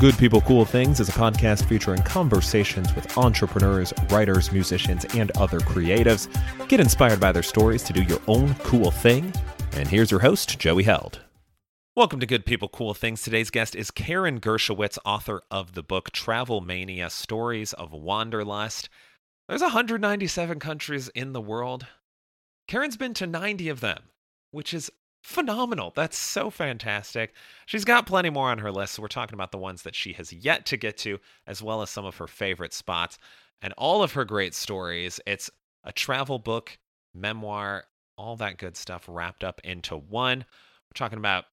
Good People Cool Things is a podcast featuring conversations with entrepreneurs, writers, musicians, and other creatives. Get inspired by their stories to do your own cool thing. And here's your host, Joey Held. Welcome to Good People Cool Things. Today's guest is Karen Gershowitz, author of the book Travel Mania Stories of Wanderlust. There's 197 countries in the world. Karen's been to 90 of them, which is phenomenal. That's so fantastic. She's got plenty more on her list. So we're talking about the ones that she has yet to get to, as well as some of her favorite spots and all of her great stories. It's a travel book, memoir, all that good stuff wrapped up into one. We're talking about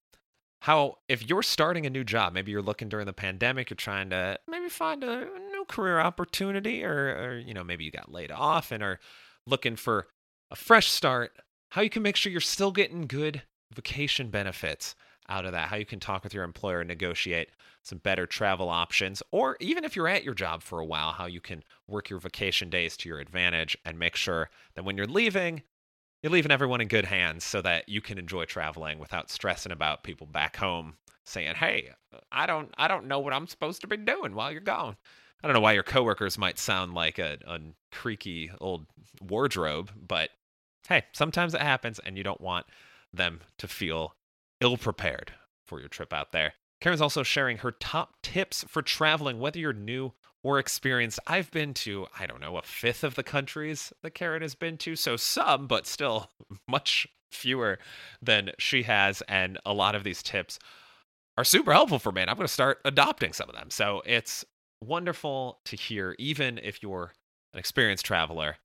how, if you're starting a new job, maybe you're looking during the pandemic, you're trying to maybe find a new career opportunity, or, or you know, maybe you got laid off and are looking for a fresh start, how you can make sure you're still getting good vacation benefits out of that, how you can talk with your employer and negotiate some better travel options, or even if you're at your job for a while, how you can work your vacation days to your advantage and make sure that when you're leaving, you're leaving everyone in good hands so that you can enjoy traveling without stressing about people back home saying, "Hey, I don't I don't know what I'm supposed to be doing while you're gone." I don't know why your coworkers might sound like a, a creaky old wardrobe, but hey, sometimes it happens and you don't want them to feel ill prepared for your trip out there. Karen's also sharing her top tips for traveling, whether you're new or experienced. I've been to, I don't know, a fifth of the countries that Karen has been to. So some, but still much fewer than she has. And a lot of these tips are super helpful for me. And I'm going to start adopting some of them. So it's wonderful to hear, even if you're an experienced traveler.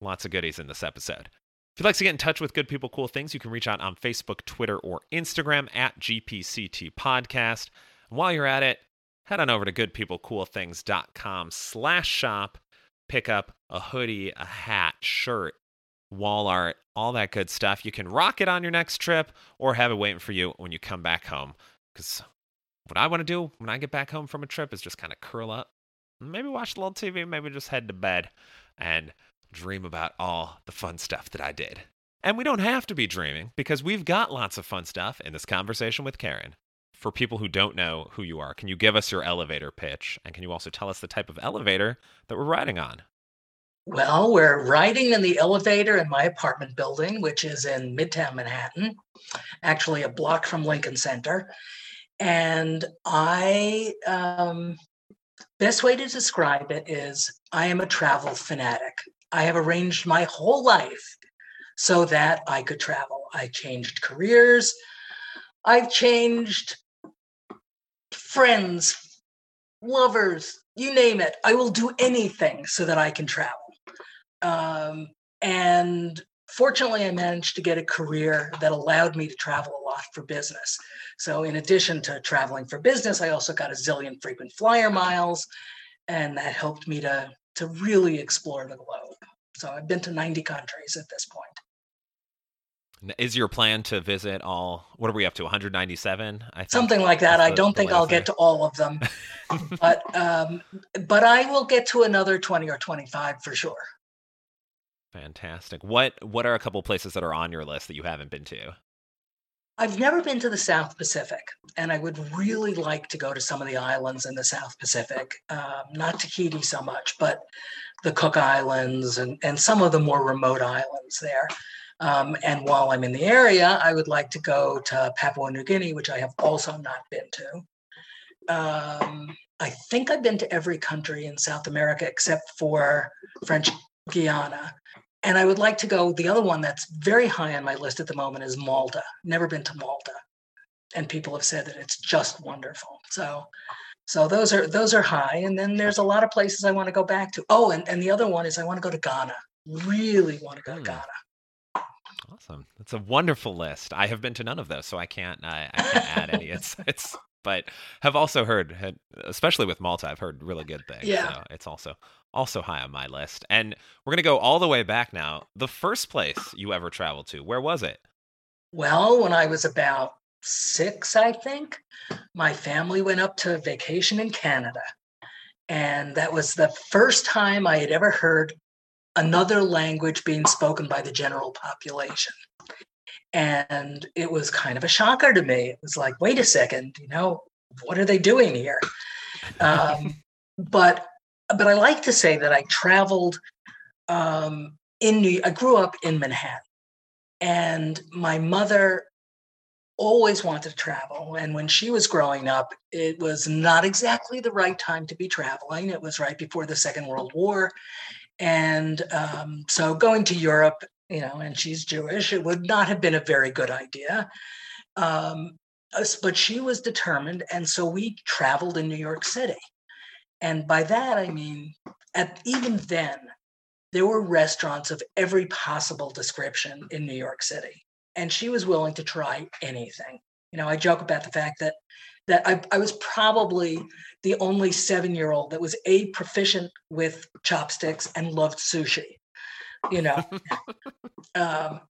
Lots of goodies in this episode. If you'd like to get in touch with Good People Cool Things, you can reach out on Facebook, Twitter, or Instagram at GPCT Podcast. And while you're at it, head on over to goodpeoplecoolthings.com slash shop. Pick up a hoodie, a hat, shirt, wall art, all that good stuff. You can rock it on your next trip or have it waiting for you when you come back home. Because what I want to do when I get back home from a trip is just kind of curl up, maybe watch a little TV, maybe just head to bed and dream about all the fun stuff that I did. And we don't have to be dreaming because we've got lots of fun stuff in this conversation with Karen. For people who don't know who you are, can you give us your elevator pitch? And can you also tell us the type of elevator that we're riding on? Well, we're riding in the elevator in my apartment building, which is in Midtown Manhattan, actually a block from Lincoln Center. And I, um, best way to describe it is I am a travel fanatic. I have arranged my whole life so that I could travel. I changed careers. I've changed friends, lovers, you name it. I will do anything so that I can travel. Um, and fortunately, I managed to get a career that allowed me to travel a lot for business. So, in addition to traveling for business, I also got a zillion frequent flyer miles, and that helped me to to really explore the globe. So I've been to 90 countries at this point. Is your plan to visit all? What are we up to? 197? I Something like that. I don't think I'll get to all of them, but um, but I will get to another 20 or 25 for sure. Fantastic. What what are a couple places that are on your list that you haven't been to? I've never been to the South Pacific, and I would really like to go to some of the islands in the South Pacific. Um, not Tahiti so much, but the Cook Islands and, and some of the more remote islands there. Um, and while I'm in the area, I would like to go to Papua New Guinea, which I have also not been to. Um, I think I've been to every country in South America except for French Guiana. And I would like to go. The other one that's very high on my list at the moment is Malta. Never been to Malta, and people have said that it's just wonderful. So, so those are those are high. And then there's a lot of places I want to go back to. Oh, and, and the other one is I want to go to Ghana. Really want to go to hmm. Ghana. Awesome. That's a wonderful list. I have been to none of those, so I can't I, I can't add any. It's it's but have also heard, especially with Malta, I've heard really good things. Yeah. So it's also also high on my list. And we're gonna go all the way back now. The first place you ever traveled to, where was it? Well, when I was about six, I think, my family went up to vacation in Canada. And that was the first time I had ever heard another language being spoken by the general population. And it was kind of a shocker to me. It was like, wait a second, you know, what are they doing here? Um, but but I like to say that I traveled um, in New. I grew up in Manhattan, and my mother always wanted to travel. And when she was growing up, it was not exactly the right time to be traveling. It was right before the Second World War, and um, so going to Europe, you know, and she's Jewish, it would not have been a very good idea. Um, but she was determined, and so we traveled in New York City. And by that, I mean, at even then, there were restaurants of every possible description in New York City. And she was willing to try anything. You know, I joke about the fact that that I, I was probably the only seven-year-old that was a proficient with chopsticks and loved sushi. You know. um,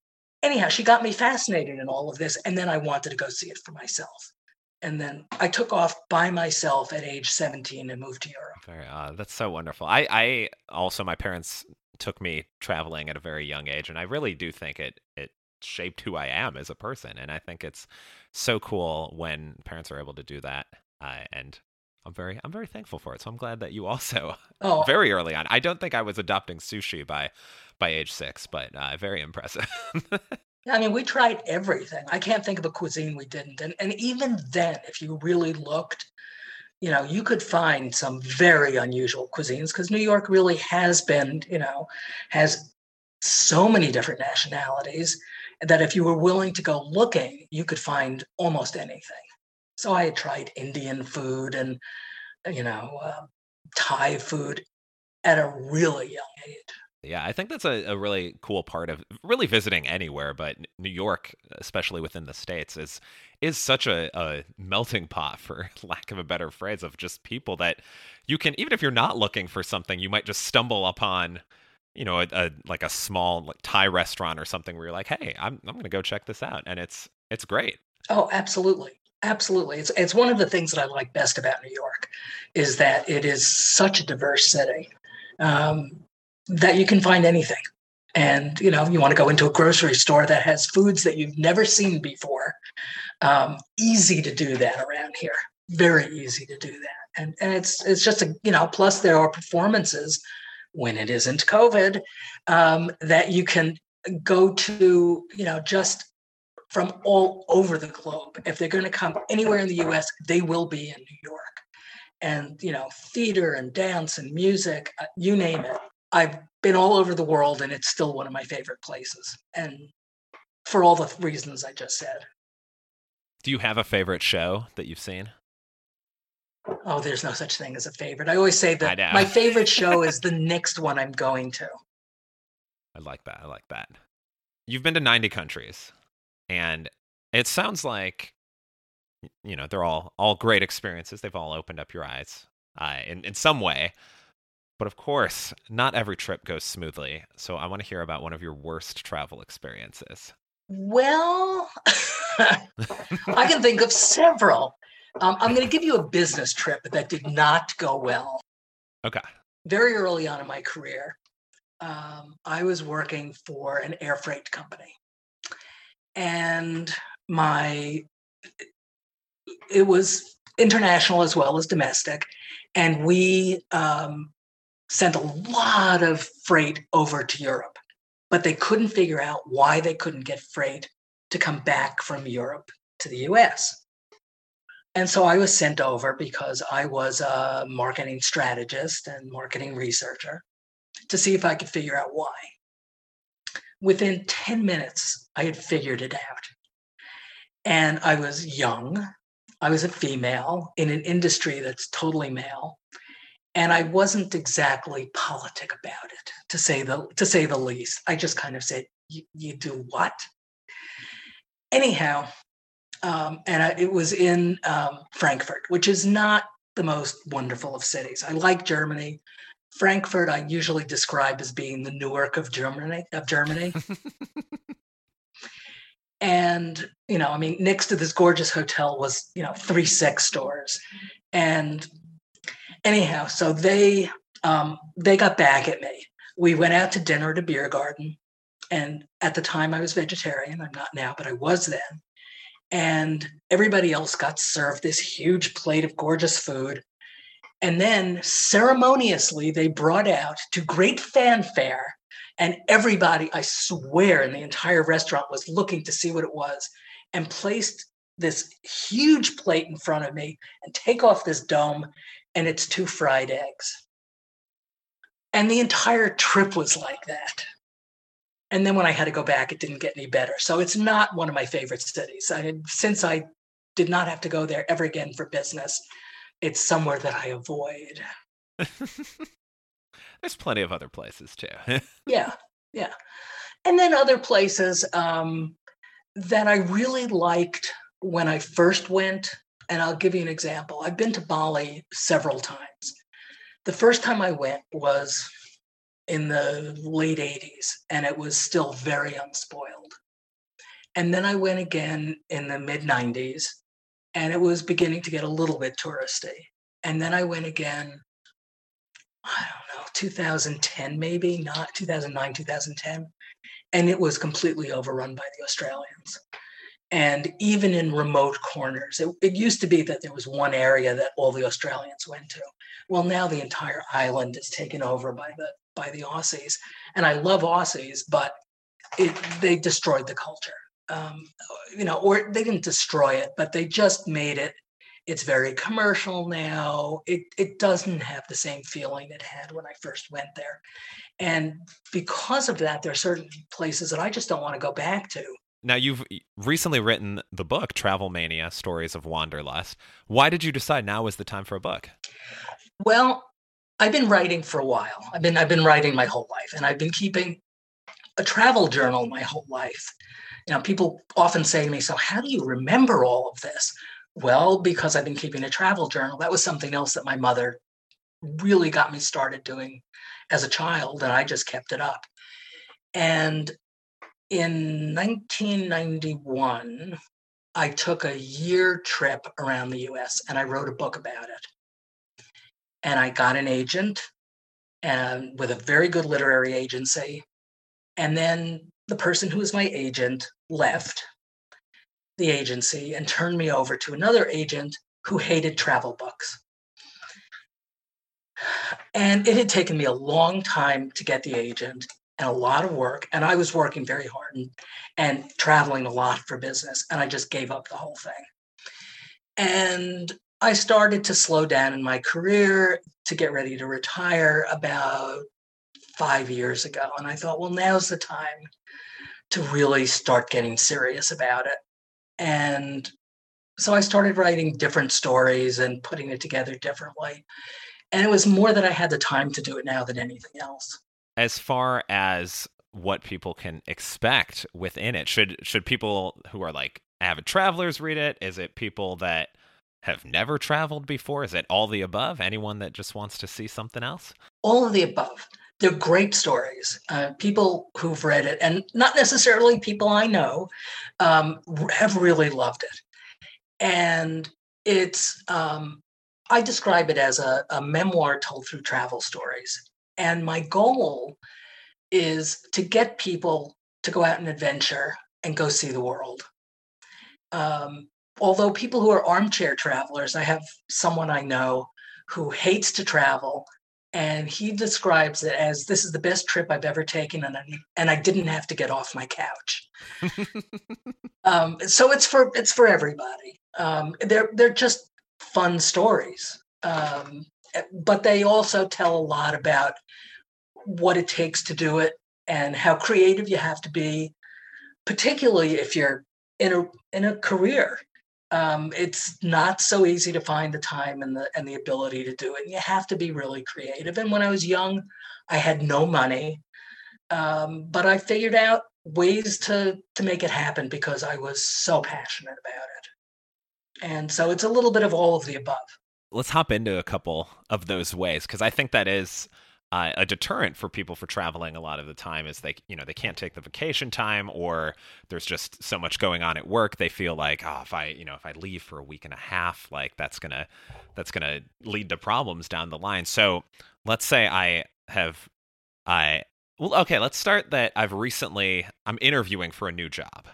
anyhow, she got me fascinated in all of this, and then I wanted to go see it for myself and then I took off by myself at age 17 and moved to Europe. Very odd. That's so wonderful. I, I also my parents took me traveling at a very young age, and I really do think it it shaped who I am as a person. And I think it's so cool when parents are able to do that. Uh, and I'm very I'm very thankful for it. So I'm glad that you also oh. very early on. I don't think I was adopting sushi by by age six, but uh, very impressive. I mean, we tried everything. I can't think of a cuisine we didn't. And, and even then, if you really looked, you know, you could find some very unusual cuisines because New York really has been, you know, has so many different nationalities that if you were willing to go looking, you could find almost anything. So I tried Indian food and, you know, uh, Thai food at a really young age. Yeah, I think that's a, a really cool part of really visiting anywhere, but New York, especially within the states, is is such a, a melting pot, for lack of a better phrase, of just people that you can even if you're not looking for something, you might just stumble upon, you know, a, a like a small like, Thai restaurant or something where you're like, hey, I'm I'm gonna go check this out, and it's it's great. Oh, absolutely. Absolutely. It's it's one of the things that I like best about New York is that it is such a diverse city. Um, that you can find anything. And you know, you want to go into a grocery store that has foods that you've never seen before. Um, easy to do that around here. Very easy to do that. And and it's it's just a you know. Plus, there are performances when it isn't COVID um, that you can go to. You know, just from all over the globe. If they're going to come anywhere in the U.S., they will be in New York. And you know, theater and dance and music, uh, you name it, I've been all over the world and it's still one of my favorite places. And for all the reasons I just said. Do you have a favorite show that you've seen? Oh, there's no such thing as a favorite. I always say that my favorite show is the next one I'm going to. I like that. I like that. You've been to 90 countries and it sounds like you know, they're all all great experiences. They've all opened up your eyes uh, in in some way. But of course, not every trip goes smoothly. So I want to hear about one of your worst travel experiences. Well, I can think of several. Um, I'm going to give you a business trip that did not go well. Okay. Very early on in my career, um, I was working for an air freight company. And my, it was international as well as domestic. And we um, sent a lot of freight over to Europe, but they couldn't figure out why they couldn't get freight to come back from Europe to the US. And so I was sent over because I was a marketing strategist and marketing researcher to see if I could figure out why. Within 10 minutes, I had figured it out. And I was young. I was a female in an industry that's totally male and I wasn't exactly politic about it, to say the to say the least. I just kind of said, "You do what?" Anyhow, um, and I, it was in um, Frankfurt, which is not the most wonderful of cities. I like Germany. Frankfurt, I usually describe as being the Newark of Germany. Of Germany. and you know, I mean, next to this gorgeous hotel was you know three sex stores, and anyhow, so they um, they got back at me. We went out to dinner at a beer garden, and at the time I was vegetarian. I'm not now, but I was then. And everybody else got served this huge plate of gorgeous food. And then ceremoniously, they brought out to great fanfare, and everybody, I swear, in the entire restaurant was looking to see what it was, and placed this huge plate in front of me and take off this dome, and it's two fried eggs. And the entire trip was like that. And then when I had to go back, it didn't get any better. So it's not one of my favorite cities. I, since I did not have to go there ever again for business, it's somewhere that I avoid. There's plenty of other places too. yeah, yeah. And then other places um, that I really liked when I first went. And I'll give you an example. I've been to Bali several times. The first time I went was in the late 80s, and it was still very unspoiled. And then I went again in the mid 90s, and it was beginning to get a little bit touristy. And then I went again, I don't know, 2010 maybe, not 2009, 2010. And it was completely overrun by the Australians. And even in remote corners, it, it used to be that there was one area that all the Australians went to. Well, now the entire island is taken over by the by the Aussies, and I love Aussies, but it, they destroyed the culture. Um, you know, or they didn't destroy it, but they just made it. It's very commercial now. It it doesn't have the same feeling it had when I first went there, and because of that, there are certain places that I just don't want to go back to. Now, you've recently written the book, Travel Mania Stories of Wanderlust. Why did you decide now was the time for a book? Well, I've been writing for a while. I've been I've been writing my whole life, and I've been keeping a travel journal my whole life. You know, people often say to me, "So how do you remember all of this?" Well, because I've been keeping a travel journal. That was something else that my mother really got me started doing as a child, and I just kept it up. And in 1991, I took a year trip around the US and I wrote a book about it and I got an agent and with a very good literary agency. And then the person who was my agent left the agency and turned me over to another agent who hated travel books. And it had taken me a long time to get the agent and a lot of work. And I was working very hard and, and traveling a lot for business. And I just gave up the whole thing. And I started to slow down in my career to get ready to retire about five years ago. And I thought, well, now's the time to really start getting serious about it. And so I started writing different stories and putting it together differently. And it was more that I had the time to do it now than anything else. As far as what people can expect within it, should should people who are like avid travelers read it? Is it people that have never traveled before? Is it all the above? Anyone that just wants to see something else? All of the above. They're great stories. Uh, people who've read it, and not necessarily people I know, um, have really loved it. And it's, um, I describe it as a, a memoir told through travel stories. And my goal is to get people to go out and adventure and go see the world. Um, although people who are armchair travelers, I have someone I know who hates to travel and he describes it as this is the best trip I've ever taken, and I, and I didn't have to get off my couch. um, so it's for it's for everybody. Um, they're they're just fun stories, um, but they also tell a lot about what it takes to do it and how creative you have to be, particularly if you're in a in a career um, it's not so easy to find the time and the and the ability to do it. You have to be really creative. And when I was young, I had no money, um, but I figured out ways to to make it happen because I was so passionate about it. And so it's a little bit of all of the above. Let's hop into a couple of those ways because I think that is uh, a deterrent for people for traveling a lot of the time is they you know they can't take the vacation time or there's just so much going on at work they feel like oh if i you know if i leave for a week and a half like that's gonna that's gonna lead to problems down the line. So let's say i have i well okay let's start that i've recently i'm interviewing for a new job.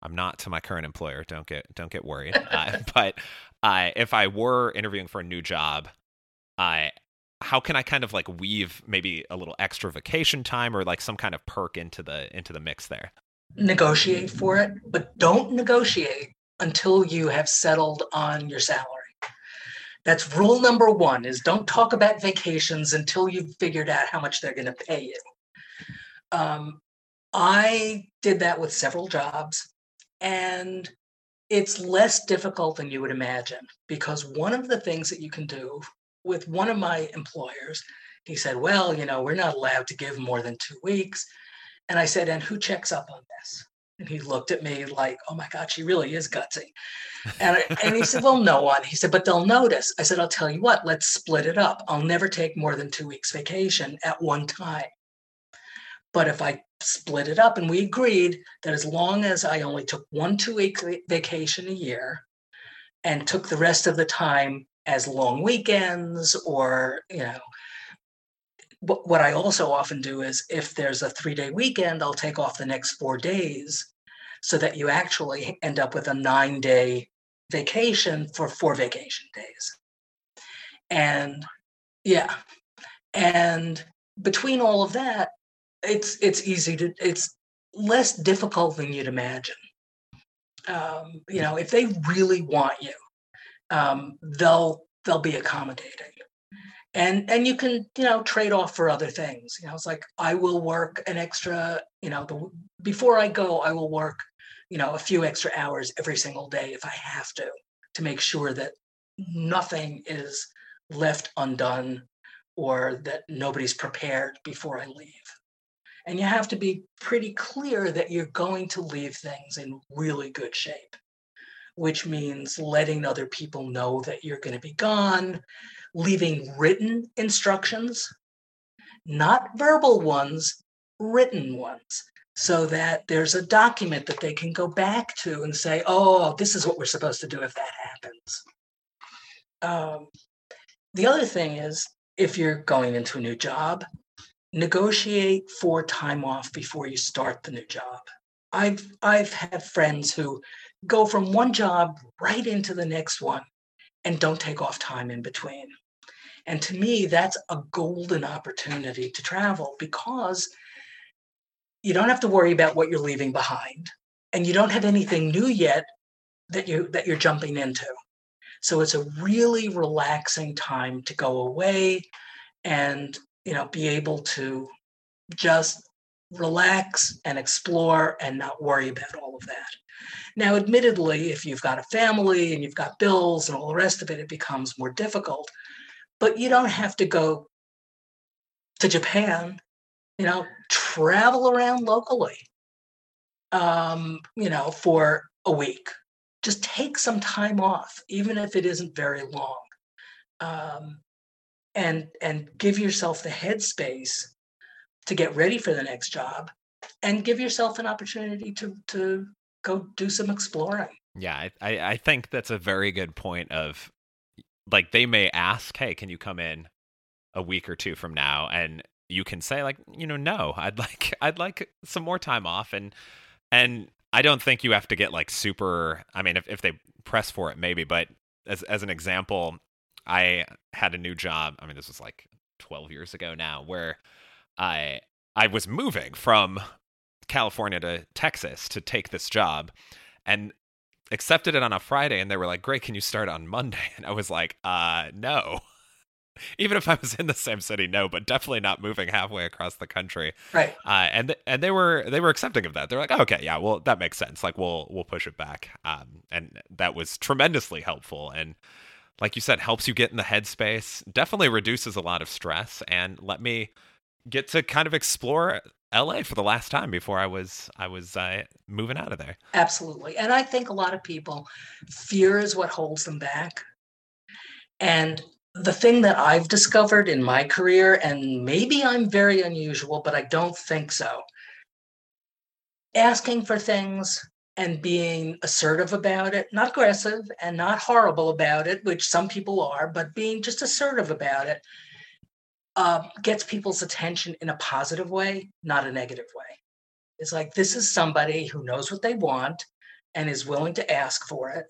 I'm not to my current employer don't get don't get worried. Uh, but uh, if i were interviewing for a new job I how can I kind of like weave maybe a little extra vacation time or like some kind of perk into the into the mix there? Negotiate for it, but don't negotiate until you have settled on your salary. That's rule number one is don't talk about vacations until you've figured out how much they're going to pay you. Um, I did that with several jobs and it's less difficult than you would imagine because one of the things that you can do with one of my employers, he said, Well, you know, we're not allowed to give more than two weeks. And I said, And who checks up on this? And he looked at me like, Oh my God, she really is gutsy. And, and he said, Well, no one. He said, But they'll notice. I said, I'll tell you what, let's split it up. I'll never take more than two weeks vacation at one time. But if I split it up, and we agreed that as long as I only took one two week vacation a year and took the rest of the time as long weekends or, you know, what I also often do is if there's a three day weekend, I'll take off the next four days so that you actually end up with a nine day vacation for four vacation days. And yeah. And between all of that, it's it's easy to it's less difficult than you'd imagine. Um, you know, if they really want you, um, they'll they'll be accommodating, and and you can you know trade off for other things. You know, it's like I will work an extra. You know, the, before I go, I will work you know a few extra hours every single day if I have to to make sure that nothing is left undone or that nobody's prepared before I leave. And you have to be pretty clear that you're going to leave things in really good shape, which means letting other people know that you're going to be gone, leaving written instructions, not verbal ones, written ones, so that there's a document that they can go back to and say, oh, this is what we're supposed to do if that happens. Um, the other thing is, if you're going into a new job, negotiate for time off before you start the new job. I've I've had friends who go from one job right into the next one and don't take off time in between. And to me, that's a golden opportunity to travel because you don't have to worry about what you're leaving behind and you don't have anything new yet that you that you're jumping into. So it's a really relaxing time to go away and you know, be able to just relax and explore and not worry about all of that. Now, admittedly, if you've got a family and you've got bills and all the rest of it, it becomes more difficult. But you don't have to go to Japan, you know, travel around locally, um, you know, for a week. Just take some time off, even if it isn't very long. Um, and and give yourself the headspace to get ready for the next job and give yourself an opportunity to to go do some exploring yeah i i think that's a very good point of like they may ask hey can you come in a week or two from now and you can say like you know no i'd like i'd like some more time off and and i don't think you have to get like super i mean if, if they press for it maybe but as as an example I had a new job. I mean, this was like 12 years ago now, where I I was moving from California to Texas to take this job, and accepted it on a Friday. And they were like, "Great, can you start on Monday?" And I was like, "Uh, no." Even if I was in the same city, no, but definitely not moving halfway across the country. Right. Uh, and th- and they were they were accepting of that. They're like, oh, okay, yeah, well, that makes sense. Like, we'll we'll push it back. Um, and that was tremendously helpful. And like you said, helps you get in the headspace, definitely reduces a lot of stress, and let me get to kind of explore LA for the last time before I was I was uh, moving out of there. Absolutely, and I think a lot of people fear is what holds them back, and the thing that I've discovered in my career, and maybe I'm very unusual, but I don't think so. Asking for things, and being assertive about it, not aggressive and not horrible about it, which some people are, but being just assertive about it uh, gets people's attention in a positive way, not a negative way. It's like this is somebody who knows what they want and is willing to ask for it.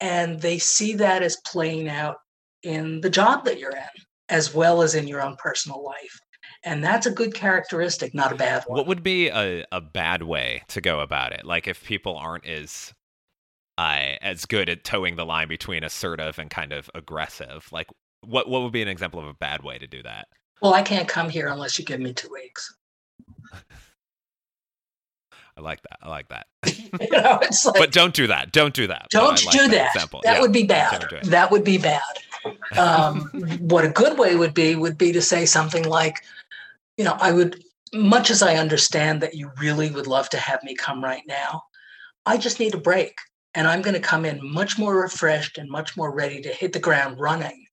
And they see that as playing out in the job that you're in. as well as in your own personal life. And that's a good characteristic, not a bad one. What would be a, a bad way to go about it? Like if people aren't as uh, as good at toeing the line between assertive and kind of aggressive, like what what would be an example of a bad way to do that? Well, I can't come here unless you give me two weeks. I like that. I like that. you know, like, but don't do that. Don't do that. Don't like do that. Example. That yeah. would be bad. That would be bad. Um, what a good way would be would be to say something like, you know, I would, much as I understand that you really would love to have me come right now, I just need a break. And I'm going to come in much more refreshed and much more ready to hit the ground running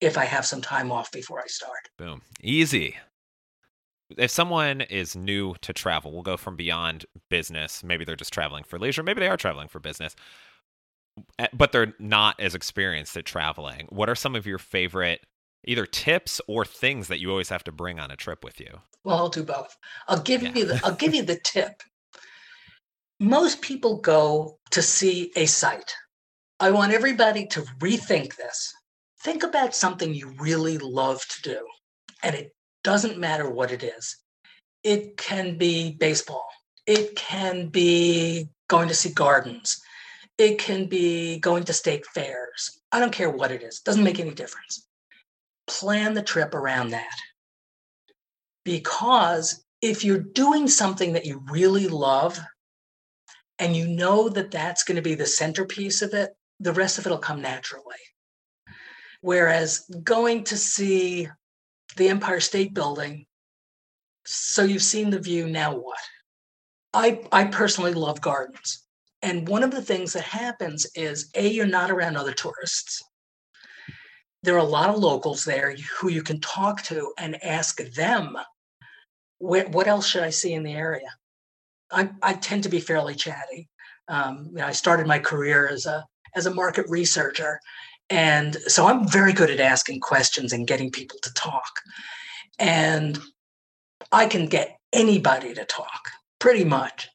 if I have some time off before I start. Boom. Easy if someone is new to travel, we'll go from beyond business. Maybe they're just traveling for leisure. Maybe they are traveling for business, eh, but they're not as experienced at traveling. What are some of your favorite either tips or things that you always have to bring on a trip with you? Well, I'll do both. I'll give yeah. you the I'll give you the tip. Most people go to see a site. I want everybody to rethink this. Think about something you really love to do and it doesn't matter what it is. It can be baseball. It can be going to see gardens. It can be going to state fairs. I don't care what it is. It doesn't make any difference. Plan the trip around that. Because if you're doing something that you really love and you know that that's going to be the centerpiece of it, the rest of it will come naturally. Whereas going to see the Empire State Building. So you've seen the view, now what? I, I personally love gardens. And one of the things that happens is A, you're not around other tourists. There are a lot of locals there who you can talk to and ask them, what else should I see in the area? I, I tend to be fairly chatty. Um, you know, I started my career as a as a market researcher, and so I'm very good at asking questions and getting people to talk. And I can get anybody to talk pretty much.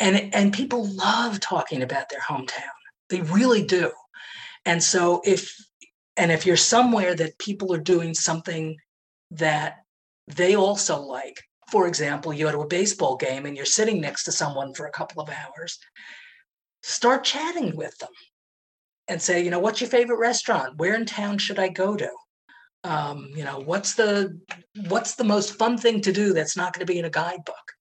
And, and people love talking about their hometown. They really do. And so if and if you're somewhere that people are doing something that they also like, for example, you go to a baseball game and you're sitting next to someone for a couple of hours, start chatting with them and say, you know, what's your favorite restaurant? Where in town should I go to? Um, you know, what's the what's the most fun thing to do that's not going to be in a guidebook?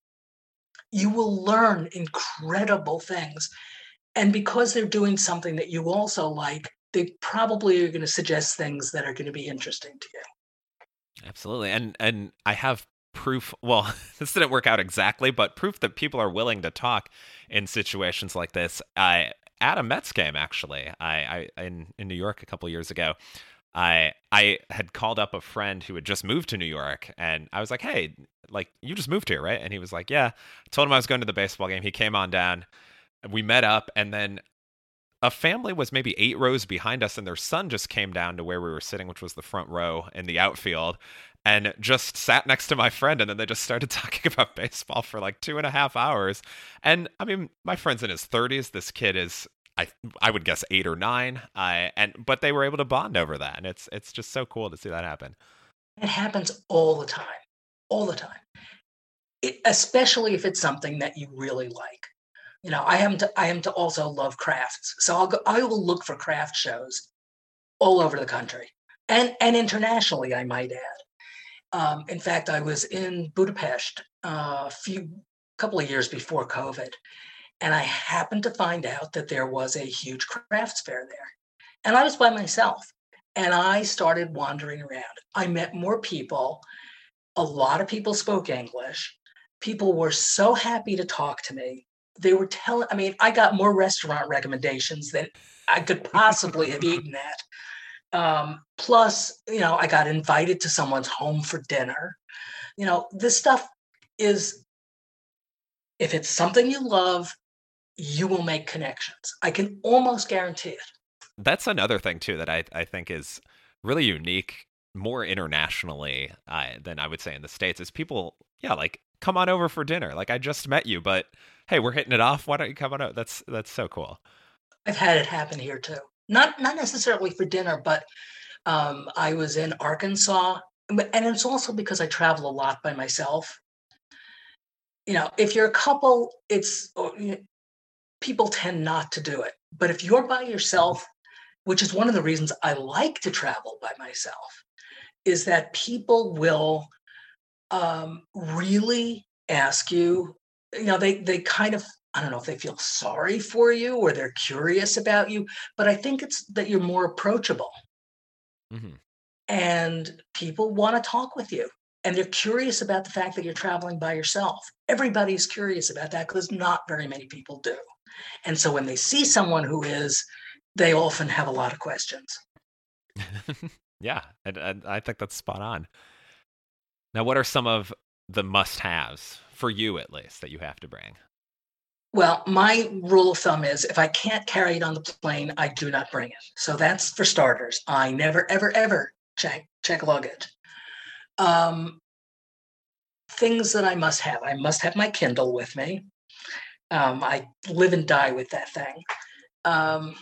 You will learn incredible things. And because they're doing something that you also like, they probably are going to suggest things that are going to be interesting to you. Absolutely. And and I have proof well this didn't work out exactly but proof that people are willing to talk in situations like this i at a Mets game actually. I, I in in New York a couple years ago. I I had called up a friend who had just moved to New York, and I was like, "Hey, like you just moved here, right?" And he was like, "Yeah." I told him I was going to the baseball game. He came on down. We met up, and then a family was maybe eight rows behind us, and their son just came down to where we were sitting, which was the front row in the outfield and just sat next to my friend and then they just started talking about baseball for like two and a half hours. And i mean my friend's in his 30s this kid is i i would guess eight or nine. Uh, and but they were able to bond over that and it's it's just so cool to see that happen. It happens all the time all the time. It, especially if it's something that you really like. You know i am to i am to also love crafts so i'll go i will look for craft shows all over the country and and internationally i might add um, in fact, I was in Budapest uh, a few couple of years before COVID, and I happened to find out that there was a huge crafts fair there, and I was by myself, and I started wandering around. I met more people. A lot of people spoke English. People were so happy to talk to me. They were telling. I mean, I got more restaurant recommendations than I could possibly have eaten at. Um, plus, you know, I got invited to someone's home for dinner. You know, this stuff is, if it's something you love, you will make connections. I can almost guarantee it. That's another thing, too, that I, I think is really unique more internationally uh, than I would say in the States is people, yeah, like, come on over for dinner. Like, I just met you, but hey, we're hitting it off. Why don't you come on over? That's, that's so cool. I've had it happen here too not not necessarily for dinner, but Um, I was in Arkansas, and it's also because I travel a lot by myself. You know, if you're a couple, it's oh, people tend not to do it. But if you're by yourself, which is one of the reasons I like to travel by myself, is that people will um, really ask you, you know, they they kind of I don't know if they feel sorry for you or they're curious about you, but I think it's that you're more approachable. Mm-hmm. And people want to talk with you. And they're curious about the fact that you're traveling by yourself. Everybody's curious about that because not very many people do. And so when they see someone who is, they often have a lot of questions. yeah, and, and I think that's spot on. Now, what are some of the must haves for you, at least, that you have to bring? Well, my rule of thumb is if I can't carry it on the plane, I do not bring it. So that's for starters. I never, ever, ever check check luggage. Um, things that I must have. I must have my Kindle with me. Um, I live and die with that thing. Um,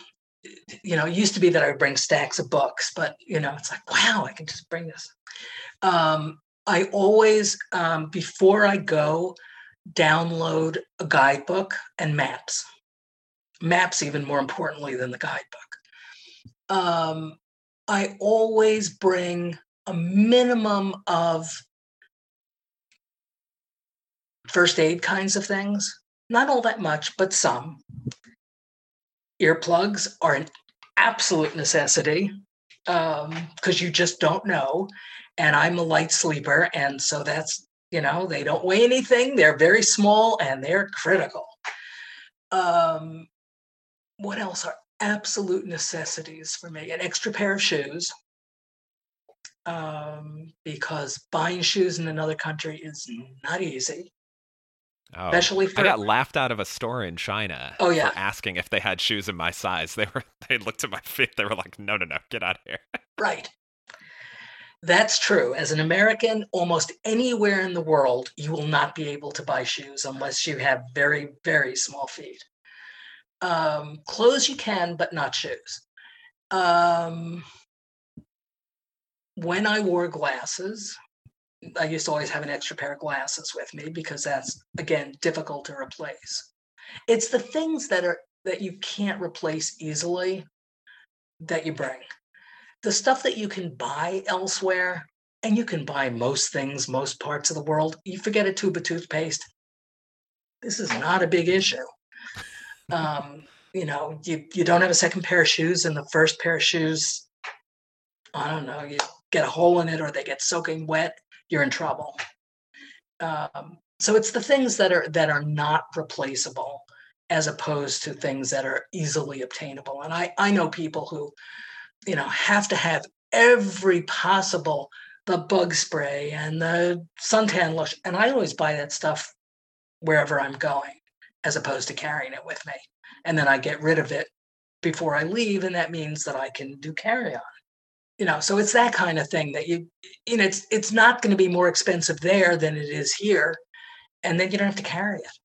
you know, it used to be that I would bring stacks of books, but you know, it's like, wow, I can just bring this. Um, I always, um, before I go, download a guidebook and maps. Maps, even more importantly than the guidebook. Um, I always bring a minimum of first aid kinds of things. Not all that much, but some. Earplugs are an absolute necessity because um, you just don't know. And I'm a light sleeper. And so that's you know, they don't weigh anything. They're very small and they're critical. Um, what else are absolute necessities for me? An extra pair of shoes. Um, because buying shoes in another country is not easy. Oh, Especially for, I got laughed out of a store in China. Oh yeah, asking if they had shoes in my size. They were they looked at my feet. They were like, "No, no, no, get out of here." right. That's true. As an American, almost anywhere in the world, you will not be able to buy shoes unless you have very, very small feet. Um, clothes you can, but not shoes. Um, when I wore glasses, I used to always have an extra pair of glasses with me because that's again difficult to replace. It's the things that are that you can't replace easily that you bring the stuff that you can buy elsewhere, and you can buy most things, most parts of the world, you forget a tube of toothpaste. This is not a big issue. Um, you know, you, you don't have a second pair of shoes, and the first pair of shoes, I don't know, you get a hole in it or they get soaking wet, you're in trouble. Um, so it's the things that are that are not replaceable as opposed to things that are easily obtainable. And I I know people who you know, have to have every possible the bug spray and the suntan lotion. And I always buy that stuff wherever I'm going, as opposed to carrying it with me. And then I get rid of it before I leave, and that means that I can do carry on. You know, so it's that kind of thing that you, you know, it's it's not going to be more expensive there than it is here, and then you don't have to carry it.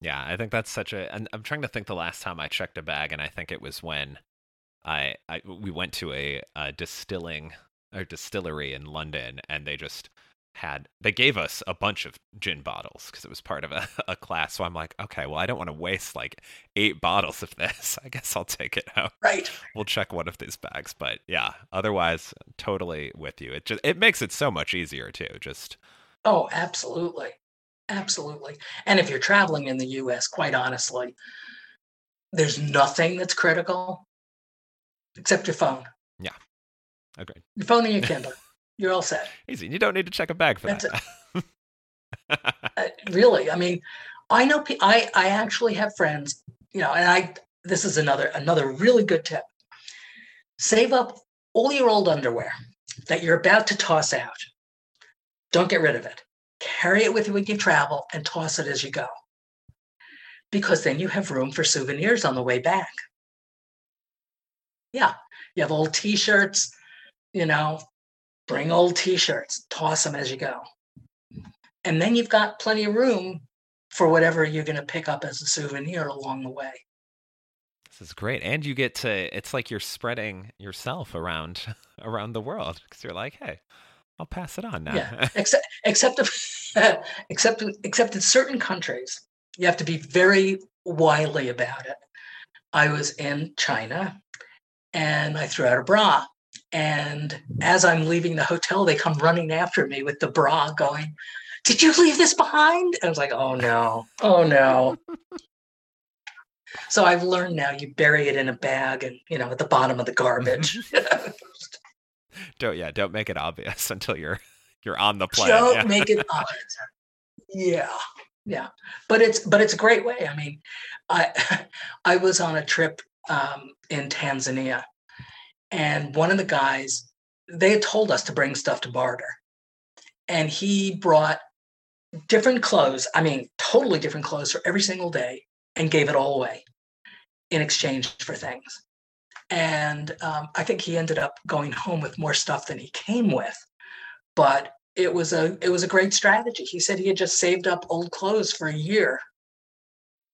Yeah, I think that's such a. And I'm trying to think the last time I checked a bag, and I think it was when I, I we went to a, a distilling or distillery in London, and they just had they gave us a bunch of gin bottles because it was part of a, a class. So I'm like, okay, well, I don't want to waste like eight bottles of this. I guess I'll take it out. Right. We'll check one of these bags, but yeah. Otherwise, totally with you. It just it makes it so much easier too. Just oh, absolutely, absolutely. And if you're traveling in the U.S., quite honestly, there's nothing that's critical except your phone. Yeah. Agreed. Your phone and your Kindle. You're all set. Easy. You don't need to check a bag for That's that. uh, really, I mean, I know. I I actually have friends. You know, and I. This is another another really good tip. Save up all your old underwear that you're about to toss out. Don't get rid of it. Carry it with you when you travel and toss it as you go. Because then you have room for souvenirs on the way back. Yeah. You have old t shirts, you know, bring old t shirts, toss them as you go. And then you've got plenty of room for whatever you're going to pick up as a souvenir along the way. This is great, and you get to. It's like you're spreading yourself around around the world because you're like, hey, I'll pass it on now. Yeah, except except if, except except in certain countries, you have to be very wily about it. I was in China, and I threw out a bra, and as I'm leaving the hotel, they come running after me with the bra, going, "Did you leave this behind?" And I was like, "Oh no, oh no." So I've learned now you bury it in a bag and you know at the bottom of the garbage. don't yeah, don't make it obvious until you're you're on the plane. Don't yeah. make it obvious. Yeah. Yeah. But it's but it's a great way. I mean, I I was on a trip um, in Tanzania and one of the guys they had told us to bring stuff to barter. And he brought different clothes, I mean, totally different clothes for every single day and gave it all away in exchange for things. And um, I think he ended up going home with more stuff than he came with. But it was a it was a great strategy. He said he had just saved up old clothes for a year,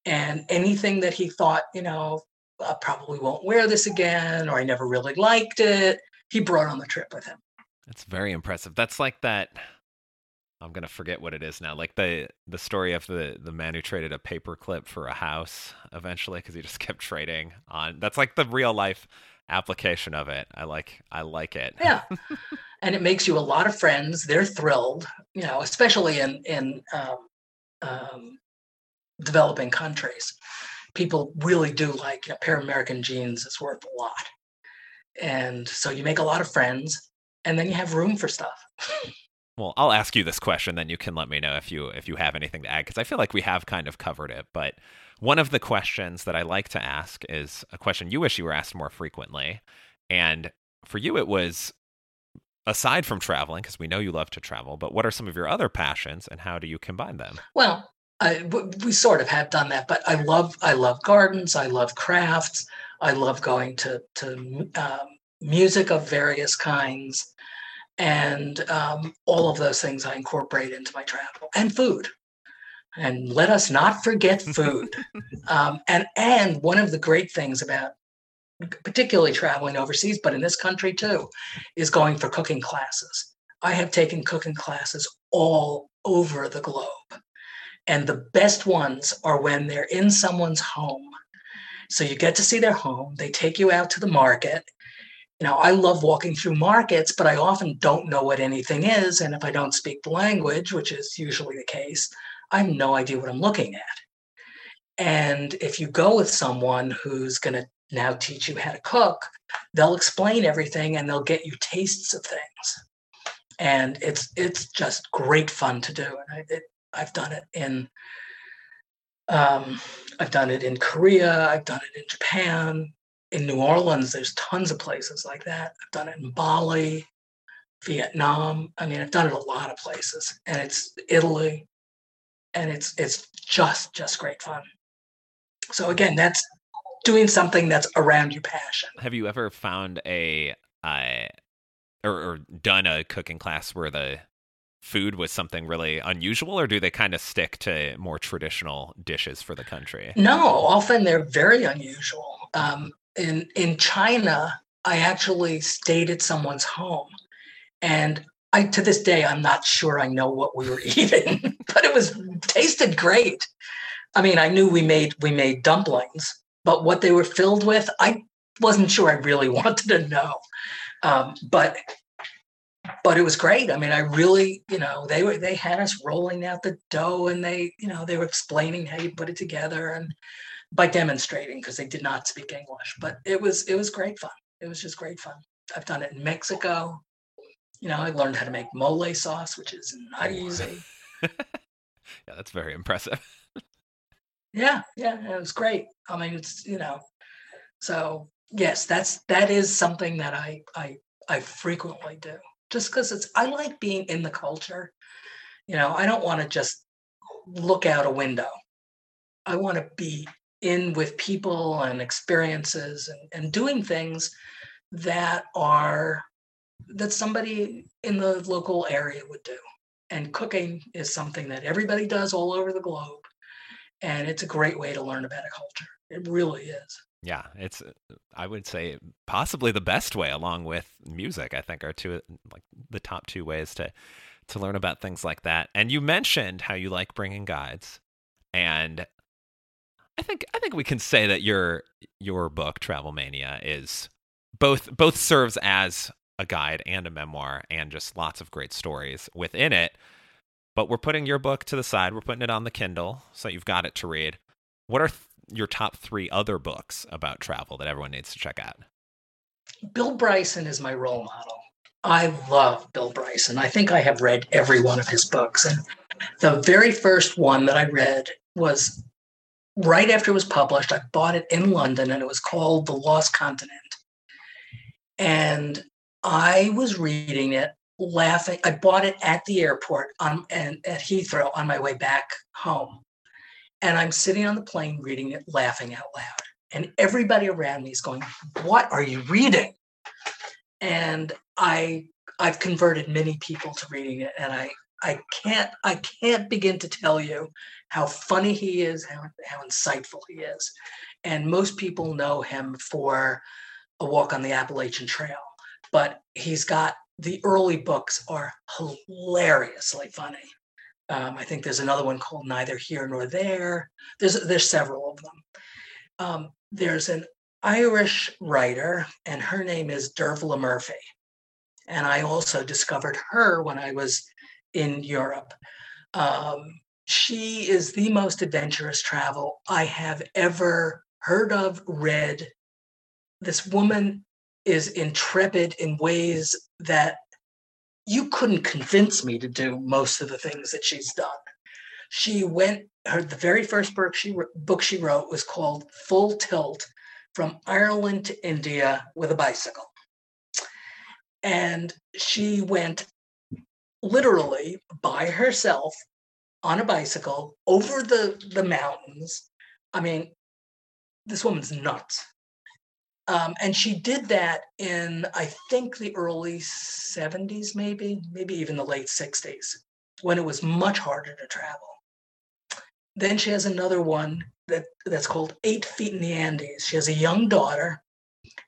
and anything that he thought, you know, I probably won't wear this again, or I never really liked it, he brought on the trip with him. That's very impressive. That's like that I'm gonna forget what it is now. Like the the story of the the man who traded a paperclip for a house eventually because he just kept trading on. That's like the real life application of it. I like I like it. Yeah, and it makes you a lot of friends. They're thrilled, you know, especially in in um, um, developing countries. People really do like a pair of American jeans is worth a lot, and so you make a lot of friends, and then you have room for stuff. Well, I'll ask you this question, then you can let me know if you if you have anything to add because I feel like we have kind of covered it. But one of the questions that I like to ask is a question you wish you were asked more frequently, and for you it was aside from traveling because we know you love to travel, but what are some of your other passions and how do you combine them? Well, I, we sort of have done that, but I love I love gardens. I love crafts. I love going to to um, music of various kinds and um, all of those things I incorporate into my travel and food. And let us not forget food. um, and and one of the great things about particularly traveling overseas, but in this country too, is going for cooking classes. I have taken cooking classes all over the globe. And the best ones are when they're in someone's home. So you get to see their home, they take you out to the market, you know, I love walking through markets, but I often don't know what anything is. And if I don't speak the language, which is usually the case, I have no idea what I'm looking at. And if you go with someone who's going to now teach you how to cook, they'll explain everything and they'll get you tastes of things. And it's it's just great fun to do. And it, I've done it in um, I've done it in Korea. I've done it in Japan in New Orleans, there's tons of places like that. I've done it in Bali, Vietnam. I mean, I've done it a lot of places, and it's Italy, and it's it's just just great fun. So again, that's doing something that's around your passion. Have you ever found a uh, or, or done a cooking class where the food was something really unusual, or do they kind of stick to more traditional dishes for the country? No, often they're very unusual. Um, in in China, I actually stayed at someone's home, and I to this day I'm not sure I know what we were eating, but it was tasted great. I mean, I knew we made we made dumplings, but what they were filled with, I wasn't sure I really wanted to know. Um, but but it was great. I mean, I really, you know, they were they had us rolling out the dough and they, you know, they were explaining how you put it together and by demonstrating because they did not speak English. But it was it was great fun. It was just great fun. I've done it in Mexico. You know, I learned how to make mole sauce, which is not easy. yeah, that's very impressive. yeah, yeah, it was great. I mean, it's you know, so yes, that's that is something that I I I frequently do. Just because it's I like being in the culture. You know, I don't want to just look out a window. I want to be in with people and experiences and, and doing things that are that somebody in the local area would do and cooking is something that everybody does all over the globe and it's a great way to learn about a culture it really is Yeah, it's uh, I would say possibly the best way along with music. I think are two uh, like the top two ways to to learn about things like that. And you mentioned how you like bringing guides. And I think I think we can say that your your book Travel Mania is both both serves as a guide and a memoir and just lots of great stories within it. But we're putting your book to the side. We're putting it on the Kindle so you've got it to read. What are th- your top three other books about travel that everyone needs to check out? Bill Bryson is my role model. I love Bill Bryson. I think I have read every one of his books. And the very first one that I read was right after it was published. I bought it in London and it was called The Lost Continent. And I was reading it, laughing. I bought it at the airport on, and at Heathrow on my way back home. And I'm sitting on the plane reading it, laughing out loud. And everybody around me is going, What are you reading? And I I've converted many people to reading it. And I I can't I can't begin to tell you how funny he is, how, how insightful he is. And most people know him for a walk on the Appalachian Trail, but he's got the early books are hilariously funny. Um, I think there's another one called Neither Here Nor There. There's there's several of them. Um, there's an Irish writer, and her name is Dervla Murphy. And I also discovered her when I was in Europe. Um, she is the most adventurous travel I have ever heard of, read. This woman is intrepid in ways that you couldn't convince me to do most of the things that she's done. She went her the very first book she book she wrote was called Full Tilt from Ireland to India with a bicycle. And she went literally by herself on a bicycle over the the mountains. I mean, this woman's nuts. Um, and she did that in, I think, the early 70s, maybe, maybe even the late 60s, when it was much harder to travel. Then she has another one that, that's called Eight Feet in the Andes. She has a young daughter,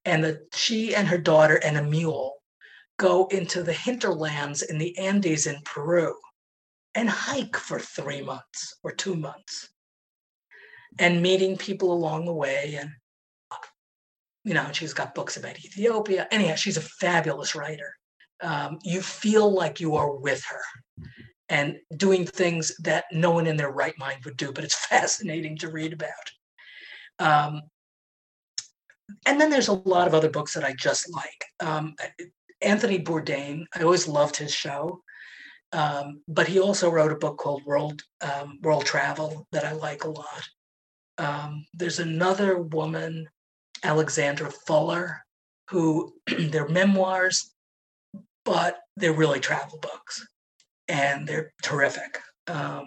and the, she and her daughter and a mule go into the hinterlands in the Andes in Peru and hike for three months or two months and meeting people along the way and you know, she's got books about Ethiopia. Anyhow, she's a fabulous writer. Um, you feel like you are with her and doing things that no one in their right mind would do, but it's fascinating to read about. Um, and then there's a lot of other books that I just like. Um, Anthony Bourdain, I always loved his show, um, but he also wrote a book called World um, World Travel that I like a lot. Um, there's another woman Alexandra Fuller, who they're memoirs, but they're really travel books and they're terrific. Um,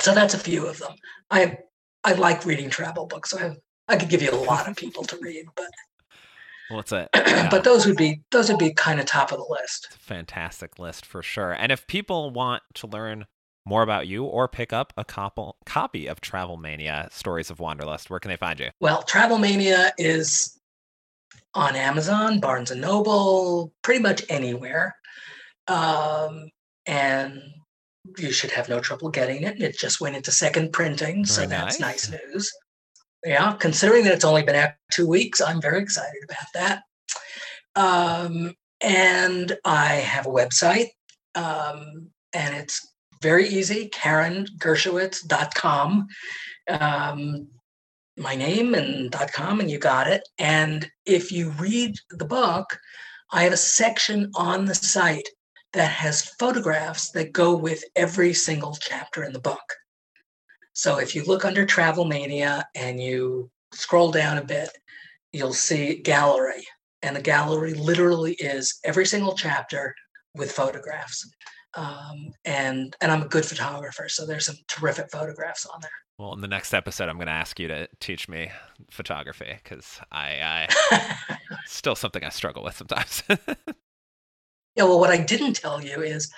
so that's a few of them. I I like reading travel books. So I I could give you a lot of people to read, but what's it? Yeah. but those would be those would be kind of top of the list. fantastic list for sure. And if people want to learn more about you or pick up a cop- copy of Travel Mania Stories of Wanderlust, where can they find you? Well, Travel Mania is on Amazon, Barnes and Noble, pretty much anywhere. Um, and you should have no trouble getting it. It just went into second printing, so that's nice news. Yeah, considering that it's only been out two weeks, I'm very excited about that. Um, and I have a website, um, and it's very easy, karengershowitz.com. Um, my name and .com and you got it. And if you read the book, I have a section on the site that has photographs that go with every single chapter in the book. So if you look under Travel Mania and you scroll down a bit, you'll see gallery. And the gallery literally is every single chapter with photographs um, and and I'm a good photographer, so there's some terrific photographs on there. Well, in the next episode, I'm going to ask you to teach me photography because I, I still something I struggle with sometimes. yeah, well, what I didn't tell you is,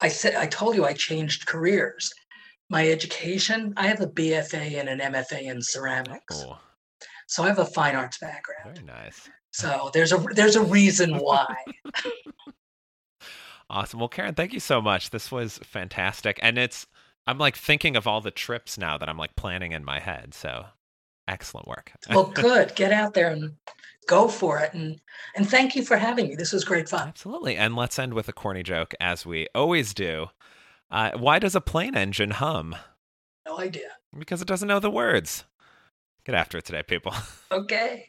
I said I told you I changed careers. My education, I have a BFA and an MFA in ceramics. Oh. So I have a fine arts background. Very nice. So there's a there's a reason why. awesome. Well, Karen, thank you so much. This was fantastic, and it's I'm like thinking of all the trips now that I'm like planning in my head. So excellent work. well, good. Get out there and go for it. And and thank you for having me. This was great fun. Absolutely. And let's end with a corny joke, as we always do. Uh, why does a plane engine hum? No idea. Because it doesn't know the words. Get after it today, people. Okay.